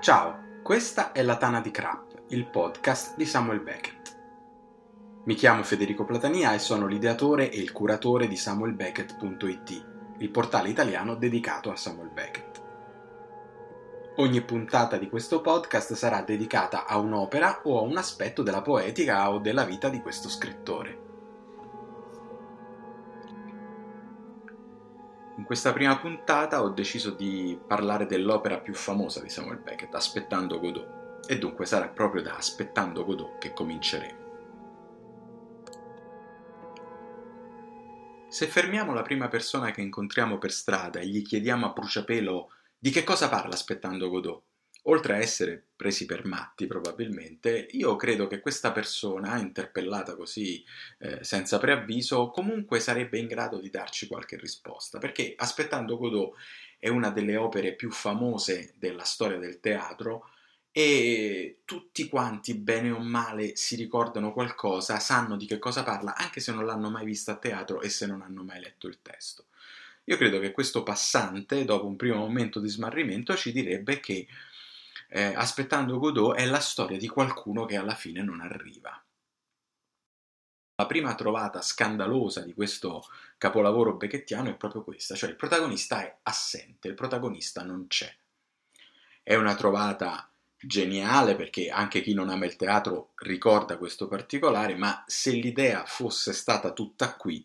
Ciao, questa è La Tana di Crap, il podcast di Samuel Beckett. Mi chiamo Federico Platania e sono l'ideatore e il curatore di samuelbeckett.it, il portale italiano dedicato a Samuel Beckett. Ogni puntata di questo podcast sarà dedicata a un'opera o a un aspetto della poetica o della vita di questo scrittore. In questa prima puntata ho deciso di parlare dell'opera più famosa di Samuel Beckett, Aspettando Godot, e dunque sarà proprio da Aspettando Godot che cominceremo. Se fermiamo la prima persona che incontriamo per strada e gli chiediamo a bruciapelo di che cosa parla Aspettando Godot, oltre a essere presi per matti probabilmente, io credo che questa persona, interpellata così eh, senza preavviso, comunque sarebbe in grado di darci qualche risposta, perché Aspettando Godot è una delle opere più famose della storia del teatro e tutti quanti, bene o male, si ricordano qualcosa, sanno di che cosa parla, anche se non l'hanno mai vista a teatro e se non hanno mai letto il testo. Io credo che questo passante, dopo un primo momento di smarrimento, ci direbbe che eh, Aspettando Godot è la storia di qualcuno che alla fine non arriva. La prima trovata scandalosa di questo capolavoro becchettiano è proprio questa, cioè il protagonista è assente, il protagonista non c'è. È una trovata geniale perché anche chi non ama il teatro ricorda questo particolare, ma se l'idea fosse stata tutta qui,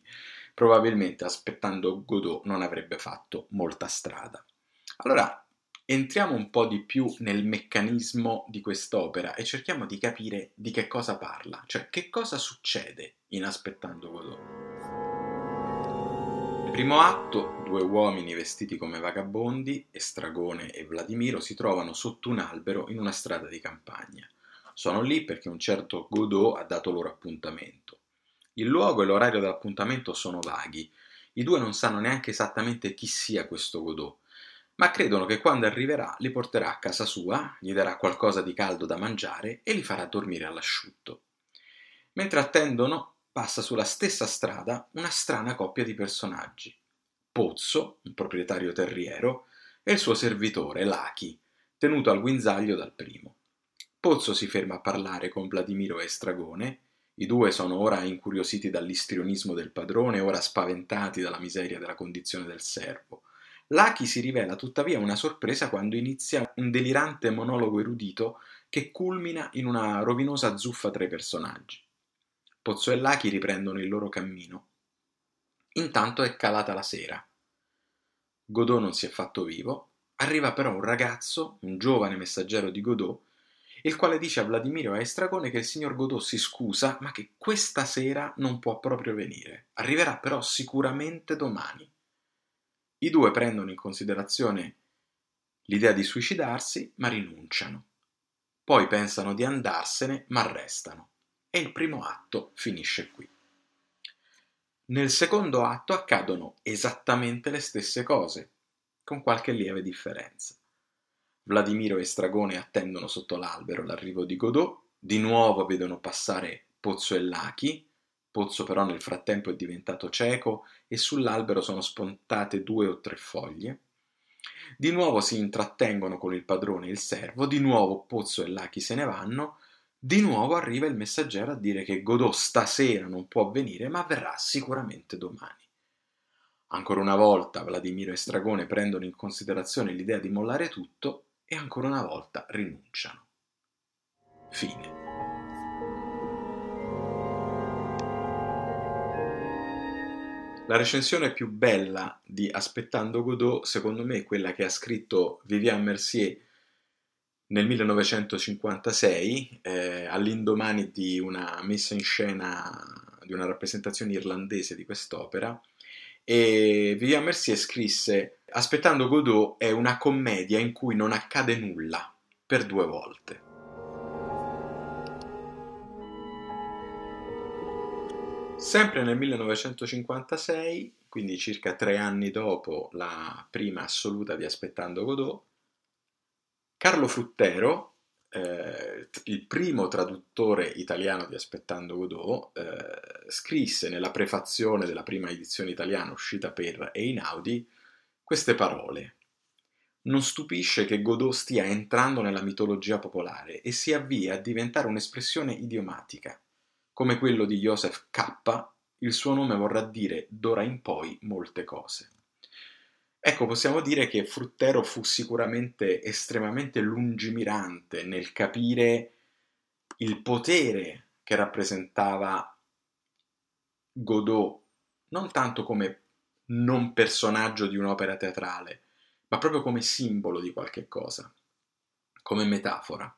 probabilmente aspettando Godot non avrebbe fatto molta strada. Allora, entriamo un po' di più nel meccanismo di quest'opera e cerchiamo di capire di che cosa parla, cioè che cosa succede in Aspettando Godot. Nel primo atto, due uomini vestiti come vagabondi, Estragone e Vladimiro, si trovano sotto un albero in una strada di campagna. Sono lì perché un certo Godot ha dato loro appuntamento. Il luogo e l'orario dell'appuntamento sono vaghi. I due non sanno neanche esattamente chi sia questo Godot ma credono che quando arriverà li porterà a casa sua, gli darà qualcosa di caldo da mangiare e li farà dormire all'asciutto. Mentre attendono, passa sulla stessa strada una strana coppia di personaggi. Pozzo, un proprietario terriero, e il suo servitore, Lachi, tenuto al guinzaglio dal primo. Pozzo si ferma a parlare con Vladimiro e Stragone, i due sono ora incuriositi dall'istrionismo del padrone, ora spaventati dalla miseria della condizione del servo. Lucky si rivela tuttavia una sorpresa quando inizia un delirante monologo erudito che culmina in una rovinosa zuffa tra i personaggi. Pozzo e Lucky riprendono il loro cammino. Intanto è calata la sera. Godot non si è fatto vivo, arriva però un ragazzo, un giovane messaggero di Godot, il quale dice a Vladimiro e a Estragone che il signor Godot si scusa, ma che questa sera non può proprio venire. Arriverà però sicuramente domani. I due prendono in considerazione l'idea di suicidarsi, ma rinunciano. Poi pensano di andarsene, ma restano. E il primo atto finisce qui. Nel secondo atto accadono esattamente le stesse cose, con qualche lieve differenza. Vladimiro e Stragone attendono sotto l'albero l'arrivo di Godot, di nuovo vedono passare Pozzo e Lachi, Pozzo però nel frattempo è diventato cieco e sull'albero sono spuntate due o tre foglie. Di nuovo si intrattengono con il padrone e il servo, di nuovo Pozzo e Lachi se ne vanno, di nuovo arriva il messaggero a dire che Godot stasera non può venire, ma verrà sicuramente domani. Ancora una volta Vladimiro e Stragone prendono in considerazione l'idea di mollare tutto e ancora una volta rinunciano. Fine. La recensione più bella di Aspettando Godot, secondo me, è quella che ha scritto Vivian Mercier nel 1956, eh, all'indomani di una messa in scena, di una rappresentazione irlandese di quest'opera, e Vivian Mercier scrisse Aspettando Godot è una commedia in cui non accade nulla per due volte. Sempre nel 1956, quindi circa tre anni dopo la prima assoluta di Aspettando Godot, Carlo Fruttero, eh, il primo traduttore italiano di Aspettando Godot, eh, scrisse nella prefazione della prima edizione italiana uscita per Einaudi queste parole. non stupisce che Godot stia entrando nella mitologia popolare e si avvia a diventare un'espressione idiomatica. Come quello di Joseph K, il suo nome vorrà dire d'ora in poi molte cose. Ecco, possiamo dire che Fruttero fu sicuramente estremamente lungimirante nel capire il potere che rappresentava Godot, non tanto come non personaggio di un'opera teatrale, ma proprio come simbolo di qualche cosa, come metafora.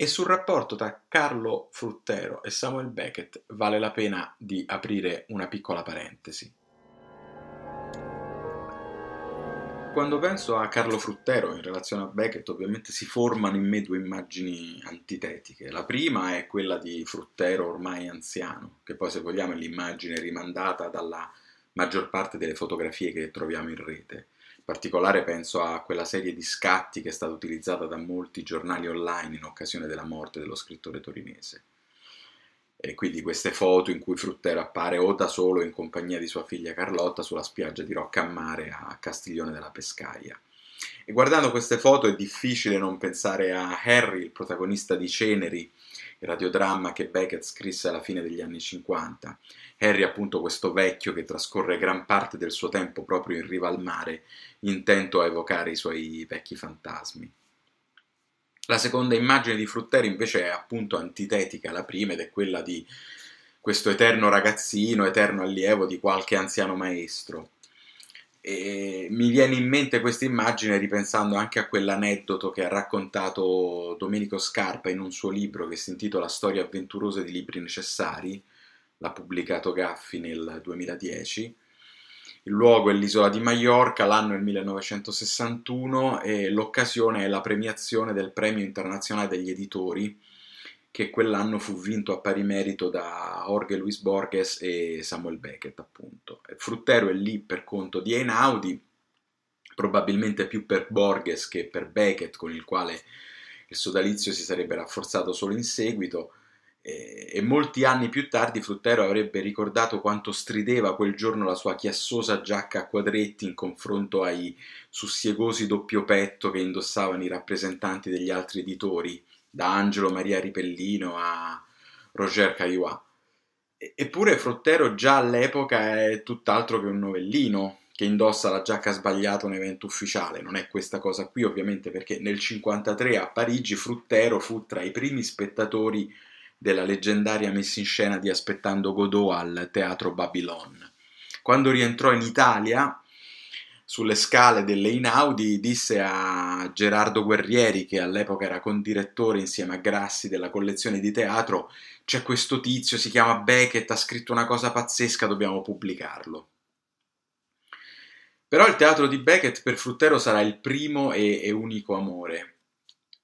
E sul rapporto tra Carlo Fruttero e Samuel Beckett vale la pena di aprire una piccola parentesi. Quando penso a Carlo Fruttero in relazione a Beckett, ovviamente si formano in me due immagini antitetiche. La prima è quella di Fruttero ormai anziano, che poi se vogliamo è l'immagine rimandata dalla maggior parte delle fotografie che troviamo in rete. Particolare penso a quella serie di scatti che è stata utilizzata da molti giornali online in occasione della morte dello scrittore torinese. E quindi queste foto in cui Fruttero appare o da solo in compagnia di sua figlia Carlotta sulla spiaggia di Roccammare a Castiglione della Pescaia. E guardando queste foto è difficile non pensare a Harry, il protagonista di Ceneri, il radiodramma che Beckett scrisse alla fine degli anni 50. Harry, appunto, questo vecchio che trascorre gran parte del suo tempo proprio in riva al mare, intento a evocare i suoi vecchi fantasmi. La seconda immagine di Frutteri invece è appunto antitetica alla prima ed è quella di questo eterno ragazzino, eterno allievo di qualche anziano maestro. E mi viene in mente questa immagine ripensando anche a quell'aneddoto che ha raccontato Domenico Scarpa in un suo libro che si intitola Storie avventurose di libri necessari, l'ha pubblicato Gaffi nel 2010, il luogo è l'isola di Maiorca, l'anno è il 1961 e l'occasione è la premiazione del Premio Internazionale degli Editori, che quell'anno fu vinto a pari merito da Jorge Luis Borges e Samuel Beckett, appunto. Fruttero è lì per conto di Einaudi, probabilmente più per Borges che per Beckett, con il quale il sodalizio si sarebbe rafforzato solo in seguito e molti anni più tardi Fruttero avrebbe ricordato quanto strideva quel giorno la sua chiassosa giacca a quadretti in confronto ai sussiegosi doppio petto che indossavano i rappresentanti degli altri editori, da Angelo Maria Ripellino a Roger Caillois. Eppure Fruttero già all'epoca è tutt'altro che un novellino che indossa la giacca sbagliata a un evento ufficiale. Non è questa cosa qui, ovviamente, perché nel 1953 a Parigi Fruttero fu tra i primi spettatori della leggendaria messa in scena di Aspettando Godot al Teatro Babylon. Quando rientrò in Italia, sulle scale delle Inaudi, disse a Gerardo Guerrieri, che all'epoca era condirettore insieme a Grassi della collezione di teatro, c'è questo tizio, si chiama Beckett, ha scritto una cosa pazzesca, dobbiamo pubblicarlo. Però il teatro di Beckett per Fruttero sarà il primo e, e unico amore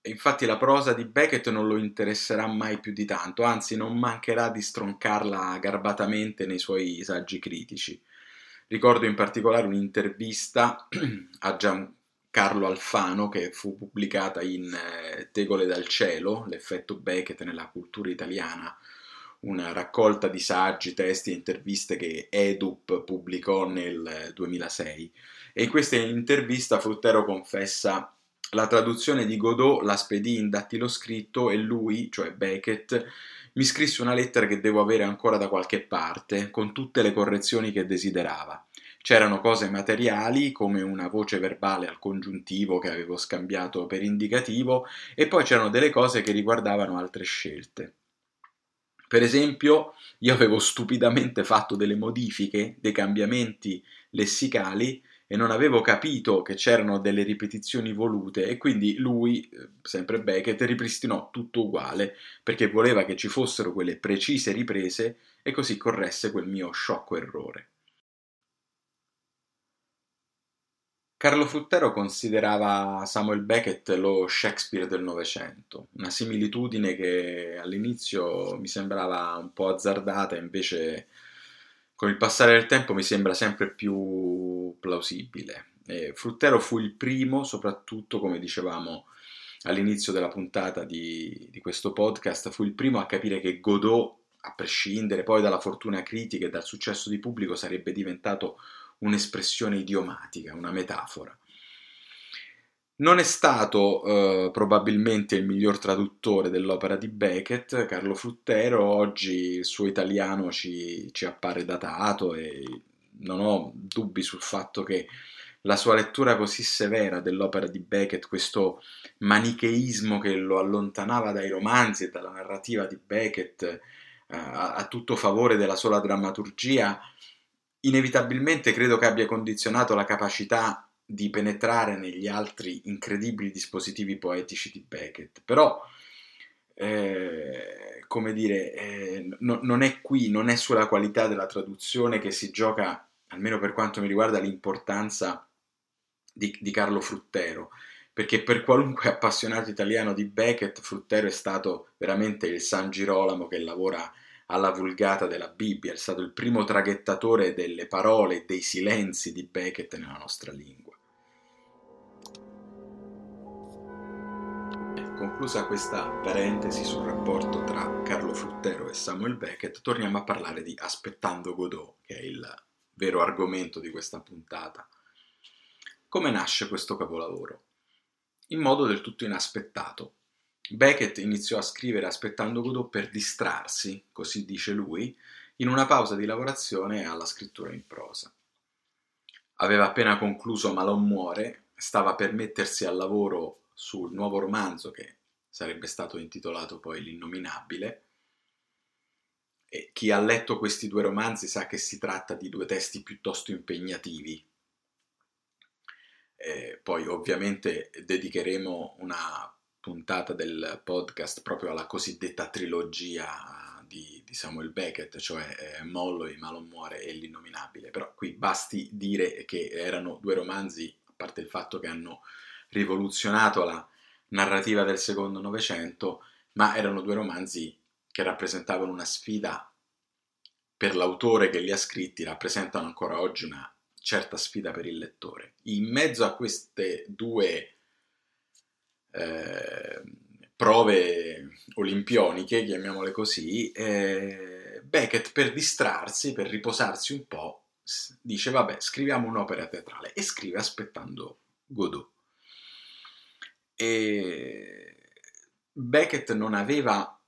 infatti la prosa di Beckett non lo interesserà mai più di tanto, anzi non mancherà di stroncarla garbatamente nei suoi saggi critici. Ricordo in particolare un'intervista a Giancarlo Alfano che fu pubblicata in eh, Tegole dal cielo, l'effetto Beckett nella cultura italiana, una raccolta di saggi, testi e interviste che Edup pubblicò nel 2006. E in questa intervista Fruttero confessa la traduzione di Godot la spedì in dattiloscritto e lui, cioè Beckett, mi scrisse una lettera che devo avere ancora da qualche parte, con tutte le correzioni che desiderava. C'erano cose materiali, come una voce verbale al congiuntivo che avevo scambiato per indicativo, e poi c'erano delle cose che riguardavano altre scelte. Per esempio, io avevo stupidamente fatto delle modifiche, dei cambiamenti lessicali e non avevo capito che c'erano delle ripetizioni volute e quindi lui, eh, sempre Beckett, ripristinò tutto uguale perché voleva che ci fossero quelle precise riprese e così corresse quel mio sciocco errore. Carlo Fruttero considerava Samuel Beckett lo Shakespeare del Novecento, una similitudine che all'inizio mi sembrava un po' azzardata, invece con il passare del tempo mi sembra sempre più plausibile. E Fruttero fu il primo, soprattutto come dicevamo all'inizio della puntata di, di questo podcast, fu il primo a capire che Godot, a prescindere poi dalla fortuna critica e dal successo di pubblico, sarebbe diventato un'espressione idiomatica, una metafora. Non è stato eh, probabilmente il miglior traduttore dell'opera di Beckett, Carlo Fruttero, oggi il suo italiano ci, ci appare datato e non ho dubbi sul fatto che la sua lettura così severa dell'opera di Beckett, questo manicheismo che lo allontanava dai romanzi e dalla narrativa di Beckett eh, a, a tutto favore della sola drammaturgia, inevitabilmente credo che abbia condizionato la capacità di penetrare negli altri incredibili dispositivi poetici di Beckett, però eh, come dire, eh, no, non è qui, non è sulla qualità della traduzione che si gioca, almeno per quanto mi riguarda, l'importanza di, di Carlo Fruttero, perché per qualunque appassionato italiano di Beckett, Fruttero è stato veramente il San Girolamo che lavora alla vulgata della Bibbia, è stato il primo traghettatore delle parole e dei silenzi di Beckett nella nostra lingua. Conclusa questa parentesi sul rapporto tra Carlo Fruttero e Samuel Beckett, torniamo a parlare di Aspettando Godot, che è il vero argomento di questa puntata. Come nasce questo capolavoro? In modo del tutto inaspettato. Beckett iniziò a scrivere Aspettando Godot per distrarsi, così dice lui, in una pausa di lavorazione alla scrittura in prosa. Aveva appena concluso Malon muore, stava per mettersi al lavoro sul nuovo romanzo che sarebbe stato intitolato poi L'innominabile. E chi ha letto questi due romanzi sa che si tratta di due testi piuttosto impegnativi. E poi ovviamente dedicheremo una puntata del podcast proprio alla cosiddetta trilogia di, di Samuel Beckett, cioè eh, Molloy, Malon muore e L'innominabile. Però qui basti dire che erano due romanzi, a parte il fatto che hanno rivoluzionato la narrativa del secondo Novecento, ma erano due romanzi che rappresentavano una sfida per l'autore che li ha scritti, rappresentano ancora oggi una certa sfida per il lettore. In mezzo a queste due eh, prove olimpioniche, chiamiamole così, eh, Beckett per distrarsi, per riposarsi un po', dice vabbè scriviamo un'opera teatrale e scrive aspettando Godot. E Beckett non aveva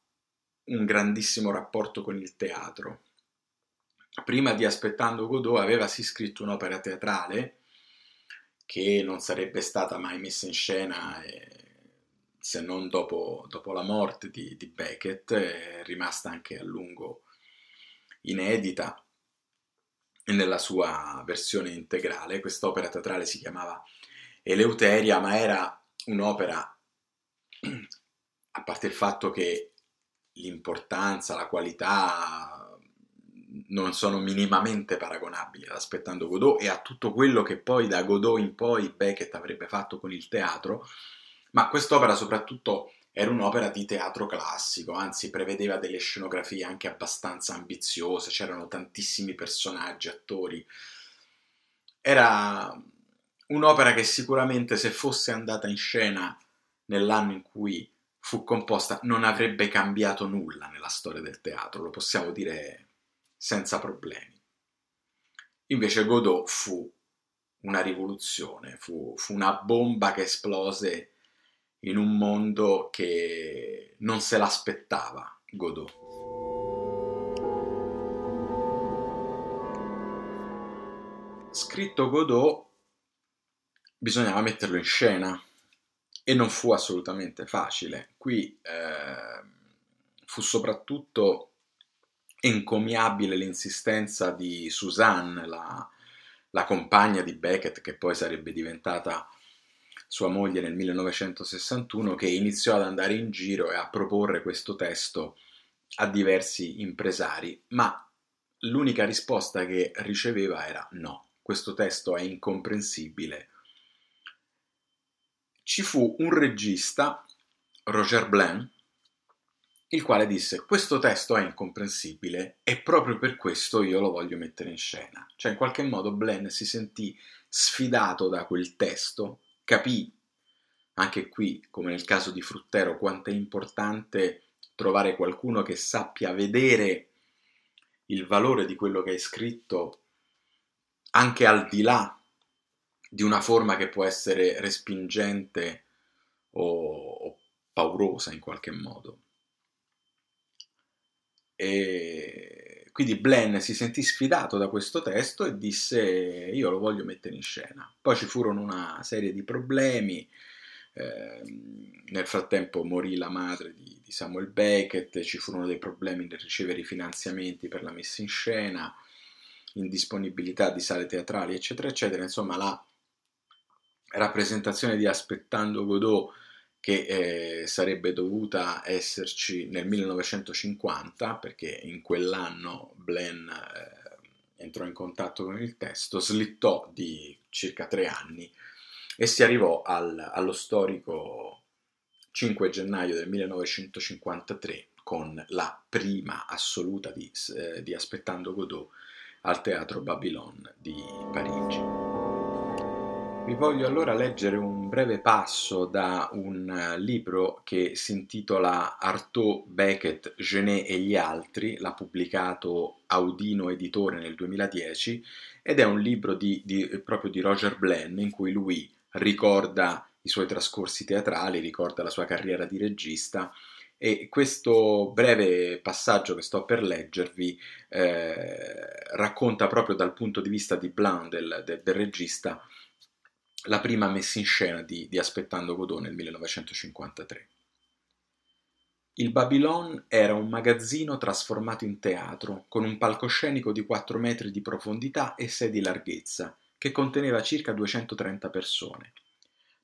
un grandissimo rapporto con il teatro. Prima di Aspettando Godot aveva sì scritto un'opera teatrale che non sarebbe stata mai messa in scena eh, se non dopo, dopo la morte di, di, Beckett, è rimasta anche a lungo inedita nella sua versione integrale. Quest'opera teatrale si chiamava Eleuteria, ma era un'opera, a parte il fatto che l'importanza, la qualità non sono minimamente paragonabili ad Aspettando Godot e a tutto quello che poi da Godot in poi Beckett avrebbe fatto con il teatro, ma quest'opera soprattutto era un'opera di teatro classico, anzi prevedeva delle scenografie anche abbastanza ambiziose, c'erano tantissimi personaggi, attori. Era Un'opera che sicuramente se fosse andata in scena nell'anno in cui fu composta non avrebbe cambiato nulla nella storia del teatro, lo possiamo dire senza problemi. Invece Godot fu una rivoluzione, fu, fu una bomba che esplose in un mondo che non se l'aspettava Godot. Scritto Godot, bisognava metterlo in scena e non fu assolutamente facile. Qui eh, fu soprattutto encomiabile l'insistenza di Suzanne, la, la, compagna di Beckett, che poi sarebbe diventata sua moglie nel 1961, che iniziò ad andare in giro e a proporre questo testo a diversi impresari, ma l'unica risposta che riceveva era no, questo testo è incomprensibile, ci fu un regista, Roger Blanc, il quale disse questo testo è incomprensibile e proprio per questo io lo voglio mettere in scena. Cioè in qualche modo Blanc si sentì sfidato da quel testo, capì anche qui, come nel caso di Fruttero, quanto è importante trovare qualcuno che sappia vedere il valore di quello che hai scritto anche al di là di una forma che può essere respingente o, o paurosa in qualche modo. E quindi Blenn si sentì sfidato da questo testo e disse io lo voglio mettere in scena. Poi ci furono una serie di problemi, eh, nel frattempo morì la madre di, di, Samuel Beckett, ci furono dei problemi nel ricevere i finanziamenti per la messa in scena, indisponibilità di sale teatrali, eccetera, eccetera. Insomma, la rappresentazione di Aspettando Godot che eh, sarebbe dovuta esserci nel 1950 perché in quell'anno Blen eh, entrò in contatto con il testo, slittò di circa tre anni e si arrivò al, allo storico 5 gennaio del 1953 con la prima assoluta di, eh, di Aspettando Godot al Teatro Babylon di Parigi. Vi voglio allora leggere un breve passo da un eh, libro che si intitola Artaud, Beckett, Genet e gli altri, l'ha pubblicato Audino Editore nel 2010 ed è un libro di, di, proprio di Roger Blenn in cui lui ricorda i suoi trascorsi teatrali, ricorda la sua carriera di regista e questo breve passaggio che sto per leggervi eh, racconta proprio dal punto di vista di del, del, del regista, la prima messa in scena di, di Aspettando Godot nel 1953. Il Babylon era un magazzino trasformato in teatro, con un palcoscenico di 4 metri di profondità e 6 di larghezza, che conteneva circa 230 persone.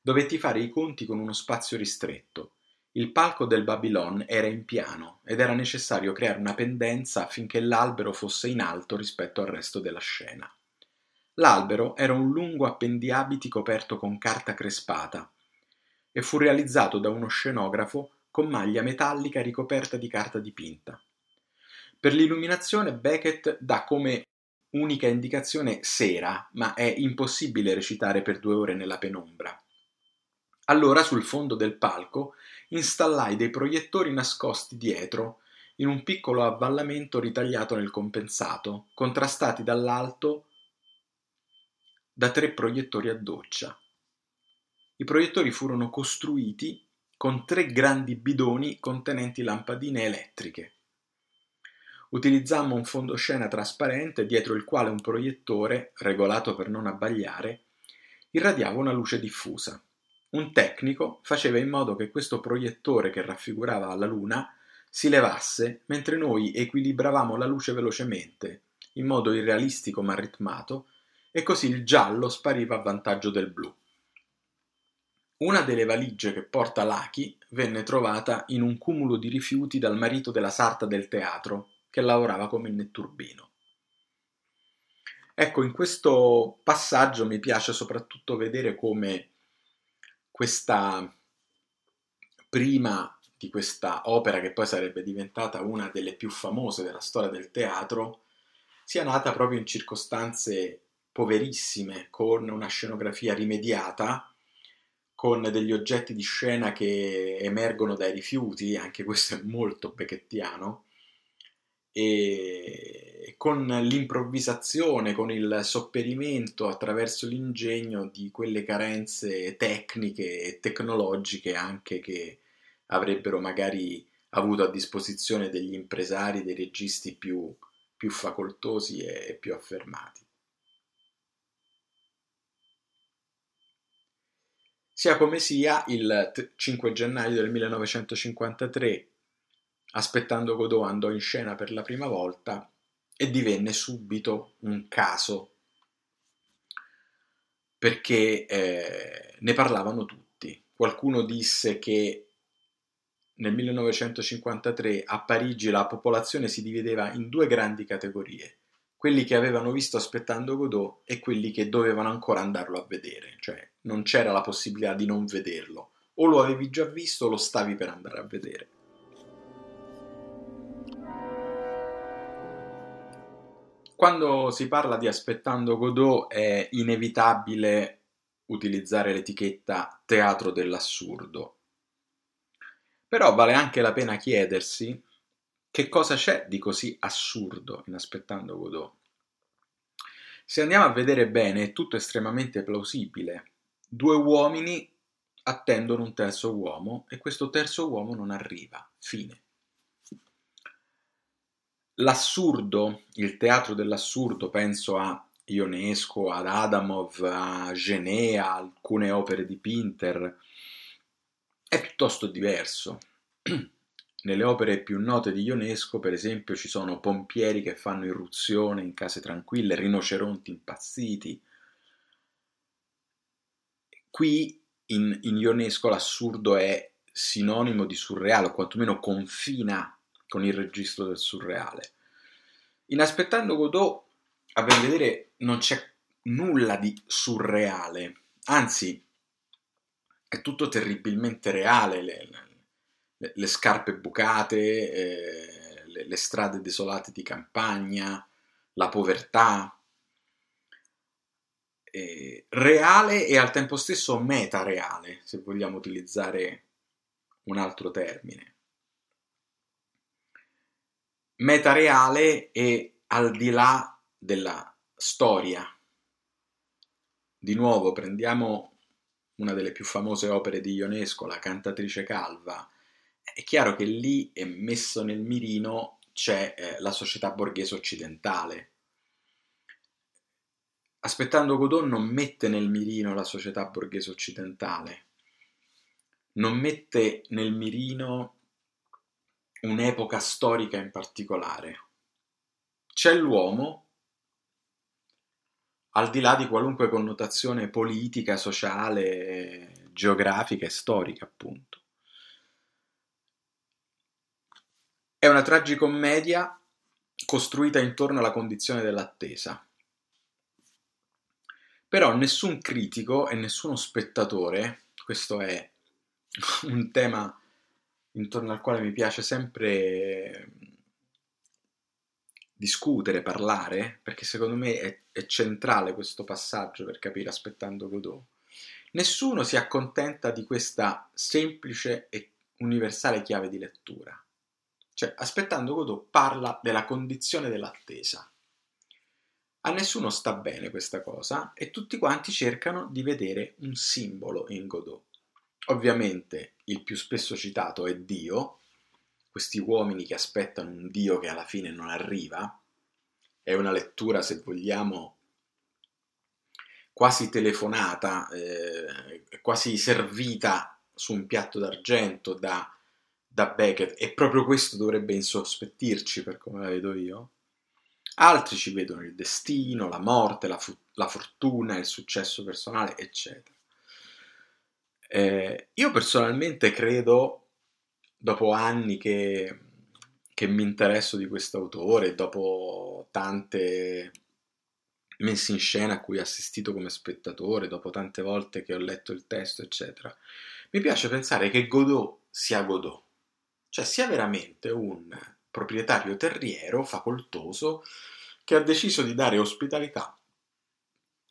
Dovetti fare i conti con uno spazio ristretto. Il palco del Babylon era in piano ed era necessario creare una pendenza affinché l'albero fosse in alto rispetto al resto della scena. L'albero era un lungo appendiabiti coperto con carta crespata e fu realizzato da uno scenografo con maglia metallica ricoperta di carta dipinta. Per l'illuminazione Beckett dà come unica indicazione sera, ma è impossibile recitare per due ore nella penombra. Allora sul fondo del palco installai dei proiettori nascosti dietro, in un piccolo avvallamento ritagliato nel compensato, contrastati dall'alto da tre proiettori a doccia. I proiettori furono costruiti con tre grandi bidoni contenenti lampadine elettriche. Utilizzammo un fondoscena trasparente dietro il quale un proiettore, regolato per non abbagliare, irradiava una luce diffusa. Un tecnico faceva in modo che questo proiettore che raffigurava la luna si levasse mentre noi equilibravamo la luce velocemente, in modo irrealistico ma ritmato, e così il giallo spariva a vantaggio del blu. Una delle valigie che porta Laki venne trovata in un cumulo di rifiuti dal marito della sarta del teatro, che lavorava come netturbino. Ecco, in questo passaggio mi piace soprattutto vedere come questa prima di questa opera, che poi sarebbe diventata una delle più famose della storia del teatro, sia nata proprio in circostanze poverissime, con una scenografia rimediata, con degli oggetti di scena che emergono dai rifiuti, anche questo è molto becchettiano, e con l'improvvisazione, con il sopperimento attraverso l'ingegno di quelle carenze tecniche e tecnologiche anche che avrebbero magari avuto a disposizione degli impresari, dei registi più, più facoltosi e più affermati. Sia come sia, il 5 gennaio del 1953, aspettando Godot andò in scena per la prima volta e divenne subito un caso perché eh, ne parlavano tutti. Qualcuno disse che nel 1953 a Parigi la popolazione si divideva in due grandi categorie, quelli che avevano visto aspettando Godot e quelli che dovevano ancora andarlo a vedere, cioè non c'era la possibilità di non vederlo, o lo avevi già visto o lo stavi per andare a vedere. Quando si parla di aspettando Godot è inevitabile utilizzare l'etichetta teatro dell'assurdo. Però vale anche la pena chiedersi che cosa c'è di così assurdo in aspettando Godot. Se andiamo a vedere bene, è tutto estremamente plausibile. Due uomini attendono un terzo uomo e questo terzo uomo non arriva. Fine. L'assurdo, il teatro dell'assurdo, penso a Ionesco, ad Adamov, a Genet, a alcune opere di Pinter, è piuttosto diverso. Nelle opere più note di Ionesco, per esempio, ci sono pompieri che fanno irruzione in case tranquille, rinoceronti impazziti. Qui in, in Ionesco l'assurdo è sinonimo di surreale, o quantomeno confina con il registro del surreale. In Aspettando Godot, a ben vedere, non c'è nulla di surreale, anzi, è tutto terribilmente reale. Le, le, le scarpe bucate, eh, le, le strade desolate di campagna, la povertà. Reale e al tempo stesso meta-reale, se vogliamo utilizzare un altro termine metareale e al di là della storia. Di nuovo prendiamo una delle più famose opere di Ionesco, la cantatrice calva. È chiaro che lì è messo nel mirino c'è eh, la società borghese occidentale. Aspettando Godot non mette nel mirino la società borghese occidentale, non mette nel mirino un'epoca storica in particolare. C'è l'uomo, al di là di qualunque connotazione politica, sociale, geografica e storica, appunto. È una tragicommedia costruita intorno alla condizione dell'attesa. Però nessun critico e nessuno spettatore, questo è un tema intorno al quale mi piace sempre discutere, parlare, perché secondo me è, è centrale questo passaggio per capire aspettando Godot. Nessuno si accontenta di questa semplice e universale chiave di lettura. Cioè, aspettando Godot parla della condizione dell'attesa. A nessuno sta bene questa cosa e tutti quanti cercano di vedere un simbolo in Godot. Ovviamente il più spesso citato è Dio, questi uomini che aspettano un Dio che alla fine non arriva, è una lettura, se vogliamo, quasi telefonata, eh, quasi servita su un piatto d'argento da, da Beckett, e proprio questo dovrebbe insospettirci per come la vedo io. Altri ci vedono il destino, la morte, la, fu- la fortuna, il successo personale, eccetera. Eh, io personalmente credo, dopo anni che, che mi interesso di questo autore, dopo tante messe in scena a cui ho assistito come spettatore, dopo tante volte che ho letto il testo, eccetera, mi piace pensare che Godot sia Godot, cioè sia veramente un proprietario terriero facoltoso che ha deciso di dare ospitalità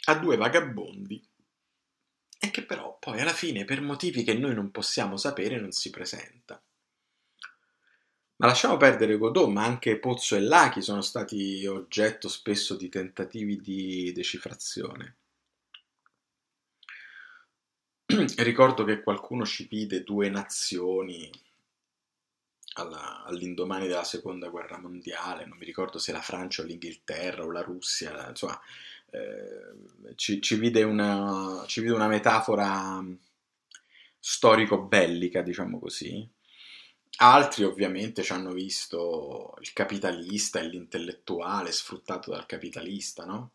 a due vagabondi e che però poi alla fine per motivi che noi non possiamo sapere non si presenta. Ma lasciamo perdere Godot, ma anche Pozzo e Lachi sono stati oggetto spesso di tentativi di decifrazione. Ricordo che qualcuno ci vide due nazioni alla, all'indomani della seconda guerra mondiale, non mi ricordo se la Francia o l'Inghilterra o la Russia, insomma, eh, ci, ci, vide una, ci vide una metafora storico-bellica, diciamo così. Altri ovviamente ci hanno visto il capitalista e l'intellettuale sfruttato dal capitalista, no?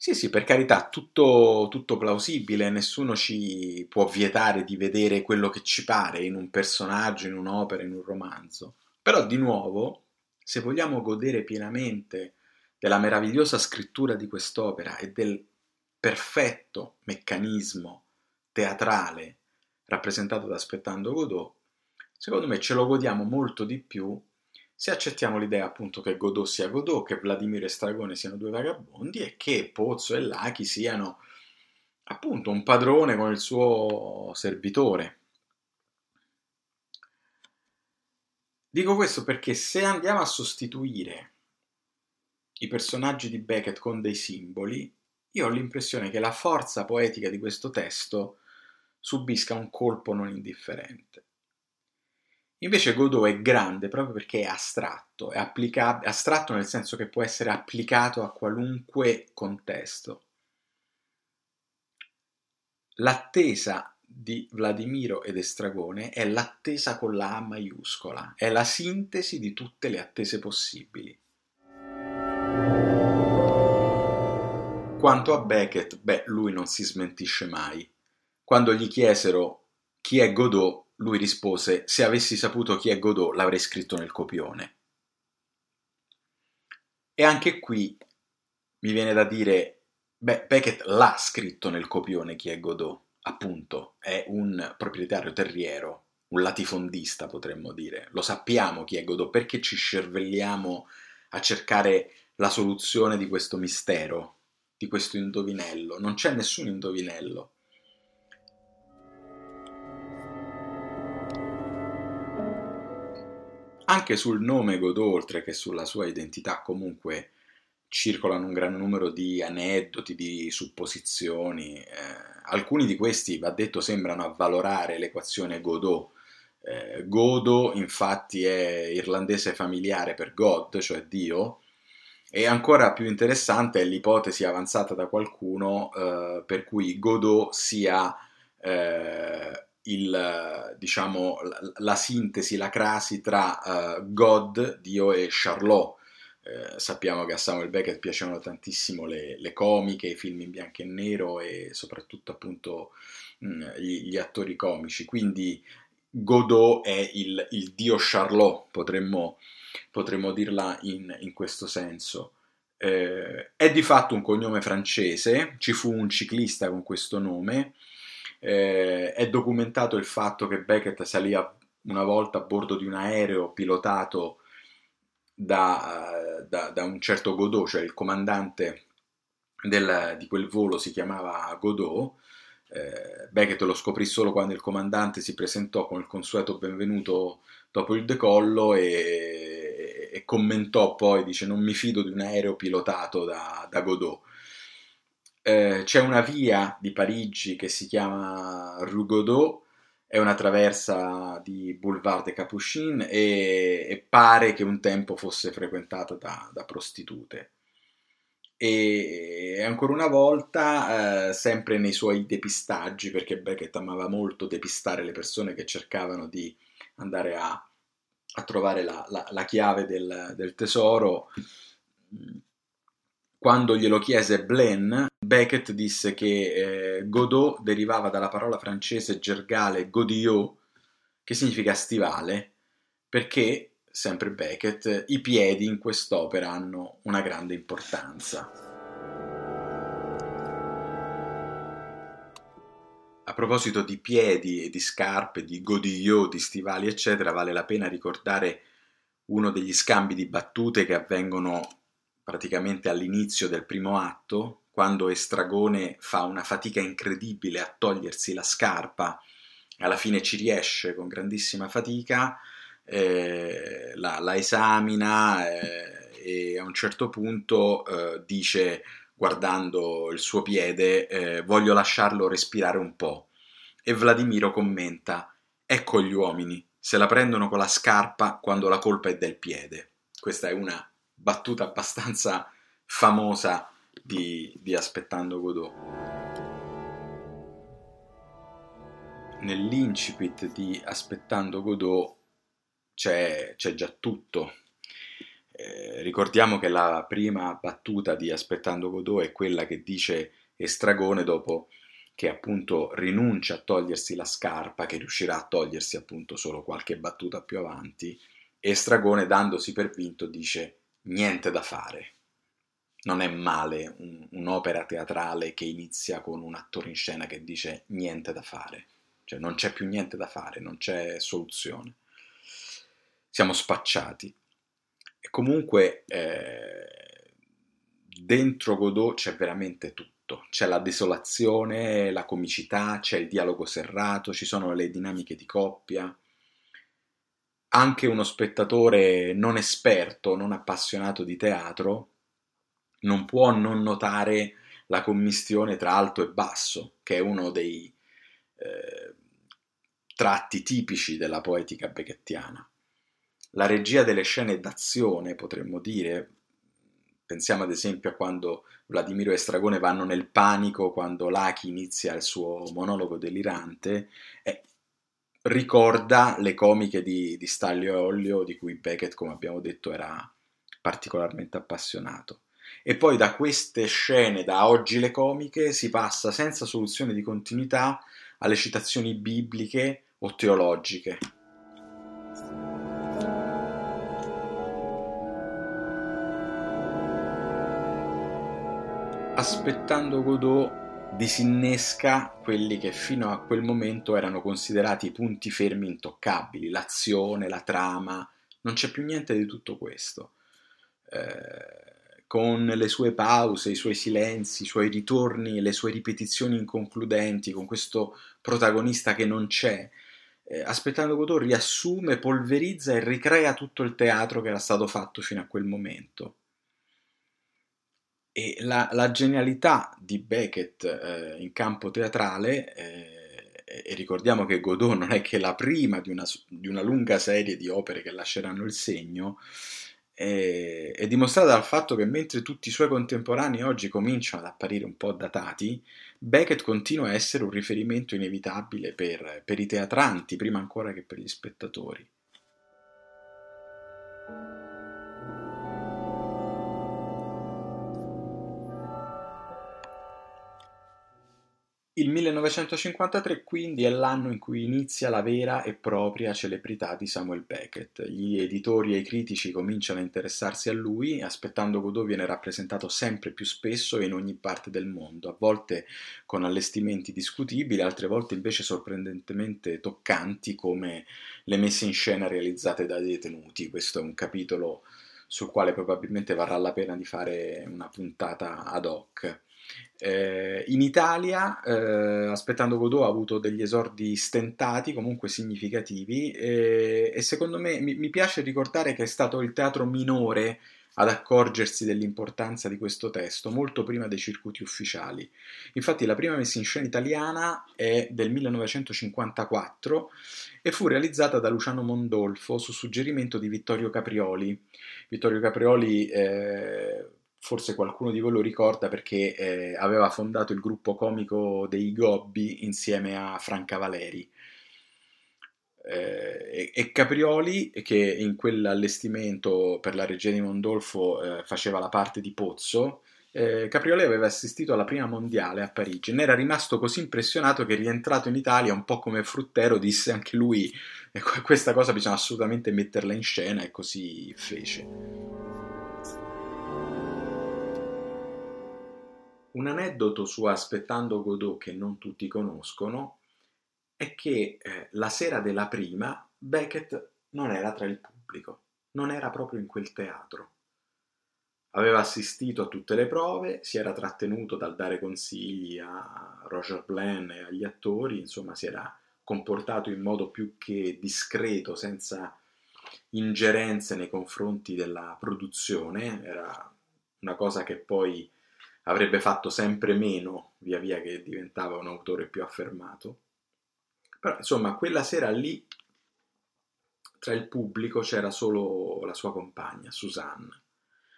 Sì, sì, per carità, tutto, tutto plausibile, nessuno ci può vietare di vedere quello che ci pare in un personaggio, in un'opera, in un romanzo. Però, di nuovo, se vogliamo godere pienamente della meravigliosa scrittura di quest'opera e del perfetto meccanismo teatrale rappresentato da Aspettando Godot, secondo me ce lo godiamo molto di più se accettiamo l'idea appunto che Godot sia Godot, che Vladimiro e Stragone siano due vagabondi e che Pozzo e Lachi siano appunto un padrone con il suo servitore. Dico questo perché se andiamo a sostituire i personaggi di Beckett con dei simboli, io ho l'impressione che la forza poetica di questo testo subisca un colpo non indifferente. Invece Godot è grande proprio perché è astratto, è applicab- astratto nel senso che può essere applicato a qualunque contesto. L'attesa di Vladimiro ed Estragone è l'attesa con la A maiuscola, è la sintesi di tutte le attese possibili. Quanto a Beckett, beh, lui non si smentisce mai. Quando gli chiesero chi è Godot, lui rispose: Se avessi saputo chi è Godot, l'avrei scritto nel copione. E anche qui mi viene da dire: Beh, Beckett l'ha scritto nel copione chi è Godot, appunto, è un proprietario terriero, un latifondista potremmo dire. Lo sappiamo chi è Godot, perché ci scervelliamo a cercare la soluzione di questo mistero, di questo indovinello? Non c'è nessun indovinello. Anche sul nome Godot, oltre che sulla sua identità, comunque circolano un gran numero di aneddoti, di supposizioni. Eh, alcuni di questi, va detto, sembrano avvalorare l'equazione Godot. Eh, Godot, infatti, è irlandese familiare per God, cioè Dio, e ancora più interessante è l'ipotesi avanzata da qualcuno eh, per cui Godot sia eh, il, diciamo, la, la, sintesi, la crasi tra uh, God, Dio e Charlot. Eh, sappiamo che a Samuel Beckett piacevano tantissimo le, le, comiche, i film in bianco e nero e soprattutto appunto mh, mm, gli, gli, attori comici. Quindi Godot è il, il dio Charlot, potremmo, potremmo dirla in, in, questo senso. Eh, è di fatto un cognome francese, ci fu un ciclista con questo nome, eh, è documentato il fatto che Beckett salì una volta a bordo di un aereo pilotato da, da, da un certo Godot, cioè il comandante del, di quel volo si chiamava Godot. Eh, Beckett lo scoprì solo quando il comandante si presentò con il consueto benvenuto dopo il decollo e, e commentò poi, dice non mi fido di un aereo pilotato da, da Godot. Eh, c'è una via di Parigi che si chiama Rue Godot, è una traversa di Boulevard de Capuchin e, e pare che un tempo fosse frequentata da, da prostitute. E ancora una volta, eh, sempre nei suoi depistaggi, perché Beckett amava molto depistare le persone che cercavano di andare a, a trovare la, la, la chiave del, del tesoro, quando glielo chiese Blaine, Beckett disse che eh, Godot derivava dalla parola francese gergale godillot, che significa stivale, perché, sempre Beckett, i piedi in quest'opera hanno una grande importanza. A proposito di piedi e di scarpe, di godillot, di stivali, eccetera, vale la pena ricordare uno degli scambi di battute che avvengono praticamente all'inizio del primo atto, quando Estragone fa una fatica incredibile a togliersi la scarpa, alla fine ci riesce con grandissima fatica, eh, la, la, esamina eh, e a un certo punto eh, dice, guardando il suo piede, eh, voglio lasciarlo respirare un po'. E Vladimiro commenta, ecco gli uomini, se la prendono con la scarpa quando la colpa è del piede. Questa è una battuta abbastanza famosa di, di Aspettando Godot. Nell'incipit di Aspettando Godot c'è, c'è già tutto. Eh, ricordiamo che la prima battuta di Aspettando Godot è quella che dice Estragone dopo che appunto rinuncia a togliersi la scarpa, che riuscirà a togliersi appunto solo qualche battuta più avanti, Estragone dandosi per vinto dice niente da fare. Non è male un, un'opera teatrale che inizia con un attore in scena che dice niente da fare, cioè non c'è più niente da fare, non c'è soluzione. Siamo spacciati. E comunque eh, dentro Godot c'è veramente tutto. C'è la desolazione, la comicità, c'è il dialogo serrato, ci sono le dinamiche di coppia, anche uno spettatore non esperto, non appassionato di teatro, non può non notare la commistione tra alto e basso, che è uno dei eh, tratti tipici della poetica beckettiana. La regia delle scene d'azione, potremmo dire, pensiamo ad esempio a quando Vladimiro e Stragone vanno nel panico quando Lachi inizia il suo monologo delirante, eh, ricorda le comiche di, di e Ollio, di cui Beckett, come abbiamo detto, era particolarmente appassionato. E poi da queste scene, da oggi le comiche, si passa senza soluzione di continuità alle citazioni bibliche o teologiche. Aspettando Godot disinnesca quelli che fino a quel momento erano considerati punti fermi intoccabili, l'azione, la trama, non c'è più niente di tutto questo. Eh, con le sue pause, i suoi silenzi, i suoi ritorni, le sue ripetizioni inconcludenti, con questo protagonista che non c'è, eh, aspettando Godot riassume, polverizza e ricrea tutto il teatro che era stato fatto fino a quel momento. E la, la genialità di Beckett eh, in campo teatrale, eh, e ricordiamo che Godot non è che la prima di una, di una lunga serie di opere che lasceranno il segno, è, è dimostrata dal fatto che mentre tutti i suoi contemporanei oggi cominciano ad apparire un po' datati, Beckett continua a essere un riferimento inevitabile per, per i teatranti, prima ancora che per gli spettatori. Il 1953 quindi è l'anno in cui inizia la vera e propria celebrità di Samuel Beckett. Gli editori e i critici cominciano a interessarsi a lui, aspettando Godot viene rappresentato sempre più spesso in ogni parte del mondo, a volte con allestimenti discutibili, altre volte invece sorprendentemente toccanti come le messe in scena realizzate dai detenuti. Questo è un capitolo sul quale probabilmente varrà la pena di fare una puntata ad hoc. Eh, in Italia, eh, aspettando Godot, ha avuto degli esordi stentati, comunque significativi, e, e secondo me mi, mi, piace ricordare che è stato il teatro minore ad accorgersi dell'importanza di questo testo, molto prima dei circuiti ufficiali. Infatti la prima messa in scena italiana è del 1954 e fu realizzata da Luciano Mondolfo su suggerimento di Vittorio Caprioli. Vittorio Caprioli eh, forse qualcuno di voi lo ricorda perché eh, aveva fondato il gruppo comico dei Gobbi insieme a Franca Valeri. Eh, e Caprioli, che in quell'allestimento per la regia di Mondolfo eh, faceva la parte di Pozzo, eh, Caprioli aveva assistito alla prima mondiale a Parigi. Ne era rimasto così impressionato che rientrato in Italia, un po' come Fruttero, disse anche lui: Questa cosa bisogna assolutamente metterla in scena, e così fece. Un aneddoto su Aspettando Godot che non tutti conoscono è che eh, la sera della prima Beckett non era tra il pubblico, non era proprio in quel teatro. Aveva assistito a tutte le prove, si era trattenuto dal dare consigli a Roger Blann e agli attori, insomma si era comportato in modo più che discreto, senza ingerenze nei confronti della produzione, era una cosa che poi avrebbe fatto sempre meno via via che diventava un autore più affermato. Però insomma, quella sera lì tra il pubblico c'era solo la sua compagna, Susanne.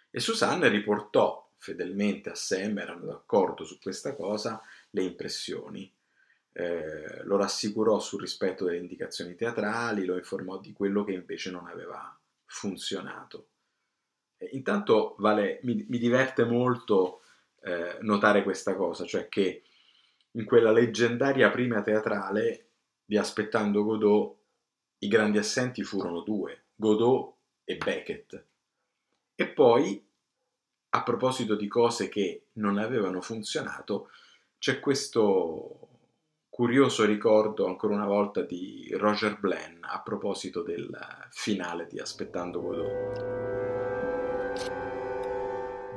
E Susanne riportò fedelmente a Sam, erano d'accordo su questa cosa, le impressioni. Eh, lo rassicurò sul rispetto delle indicazioni teatrali, lo informò di quello che invece non aveva funzionato. E intanto vale, mi, mi diverte molto eh, notare questa cosa, cioè che in quella leggendaria prima teatrale di Aspettando Godot i grandi assenti furono due, Godot e Beckett. E poi, a proposito di cose che non avevano funzionato, c'è questo curioso ricordo ancora una volta di Roger Blann a proposito del finale di Aspettando Godot.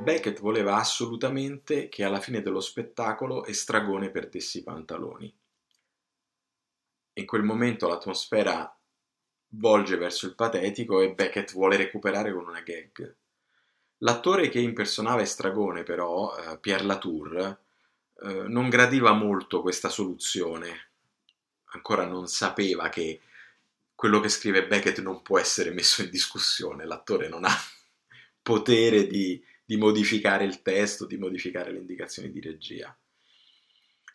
Beckett voleva assolutamente che alla fine dello spettacolo Estragone perdesse i pantaloni. In quel momento l'atmosfera volge verso il patetico e Beckett vuole recuperare con una gag. L'attore che impersonava Estragone, però, eh, Pierre Latour, eh, non gradiva molto questa soluzione. Ancora non sapeva che quello che scrive Beckett non può essere messo in discussione, l'attore non ha potere di, di modificare il testo, di modificare le indicazioni di regia.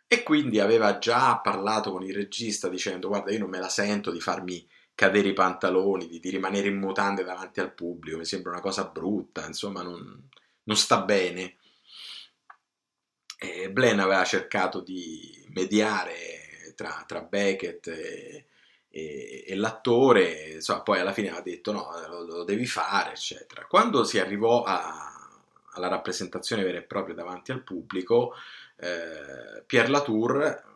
E quindi aveva già parlato con il regista dicendo guarda io non me la sento di farmi cadere i pantaloni, di, di rimanere in mutande davanti al pubblico, mi sembra una cosa brutta, insomma non, non sta bene. E Blaine aveva cercato di mediare tra, tra Beckett e, e, e, l'attore, insomma, poi alla fine ha detto no, lo, lo devi fare, eccetera. Quando si arrivò a, alla rappresentazione vera e propria davanti al pubblico, eh, Pierre Latour,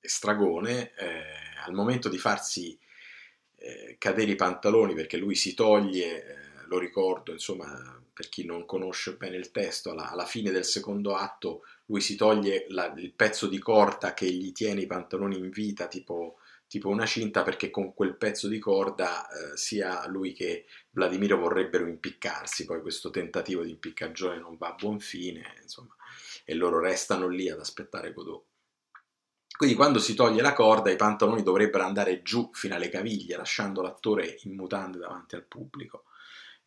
Stragone, eh, al momento di farsi eh, cadere i pantaloni perché lui si toglie, eh, lo ricordo, insomma, per chi non conosce bene il testo, alla, alla fine del secondo atto lui si toglie la, il pezzo di corda che gli tiene i pantaloni in vita, tipo, tipo una cinta, perché con quel pezzo di corda eh, sia lui che Vladimiro vorrebbero impiccarsi, poi questo tentativo di impiccagione non va a buon fine, insomma, e loro restano lì ad aspettare Godot. Quindi quando si toglie la corda i pantaloni dovrebbero andare giù fino alle caviglie, lasciando l'attore in mutande davanti al pubblico.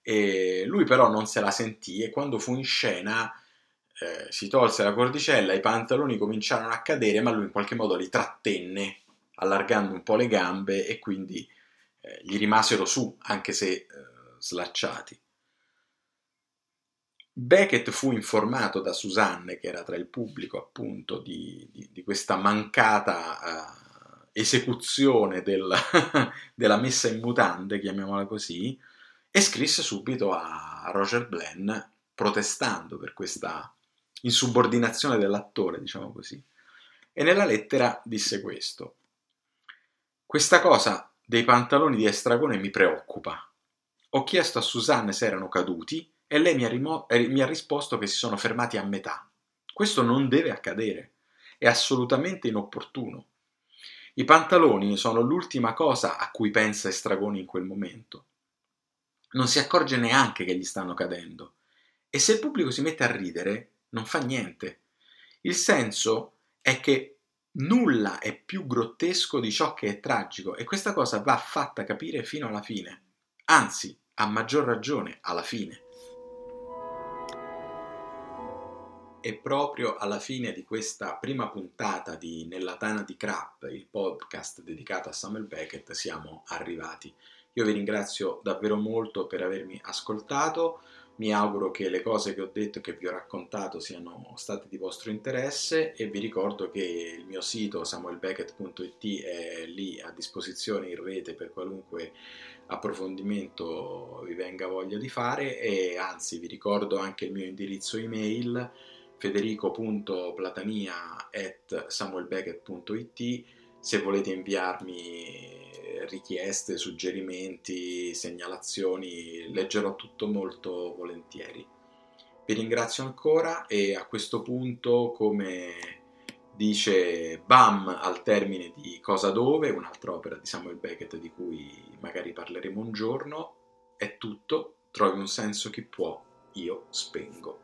E lui però non se la sentì e quando fu in scena eh, si tolse la cordicella, i pantaloni cominciarono a cadere, ma lui in qualche modo li trattenne, allargando un po' le gambe e quindi eh, gli rimasero su, anche se eh, slacciati. Beckett fu informato da Susanne, che era tra il pubblico appunto, di, di, di questa mancata uh, esecuzione del, della messa in mutande, chiamiamola così, e scrisse subito a Roger Blenn protestando per questa insubordinazione dell'attore, diciamo così. E nella lettera disse questo. Questa cosa dei pantaloni di Estragone mi preoccupa. Ho chiesto a Susanne se erano caduti e lei mi ha, rimo- eh, mi ha risposto che si sono fermati a metà. Questo non deve accadere, è assolutamente inopportuno. I pantaloni sono l'ultima cosa a cui pensa Estragoni in quel momento. Non si accorge neanche che gli stanno cadendo. E se il pubblico si mette a ridere, non fa niente. Il senso è che nulla è più grottesco di ciò che è tragico e questa cosa va fatta capire fino alla fine. Anzi, a maggior ragione alla fine. E proprio alla fine di questa prima puntata di Nella Tana di Crap, il podcast dedicato a Samuel Beckett, siamo arrivati. Io vi ringrazio davvero molto per avermi ascoltato, mi auguro che le cose che ho detto e che vi ho raccontato siano state di vostro interesse e vi ricordo che il mio sito samuelbeckett.it è lì a disposizione in rete per qualunque approfondimento vi venga voglia di fare e anzi vi ricordo anche il mio indirizzo email federico.platania.samuelbeckett.it se volete inviarmi richieste, suggerimenti, segnalazioni, leggerò tutto molto volentieri. Vi ringrazio ancora e a questo punto, come dice Bam al termine di Cosa Dove, un'altra opera di Samuel Beckett di cui magari parleremo un giorno, è tutto, trovi un senso chi può, io spengo.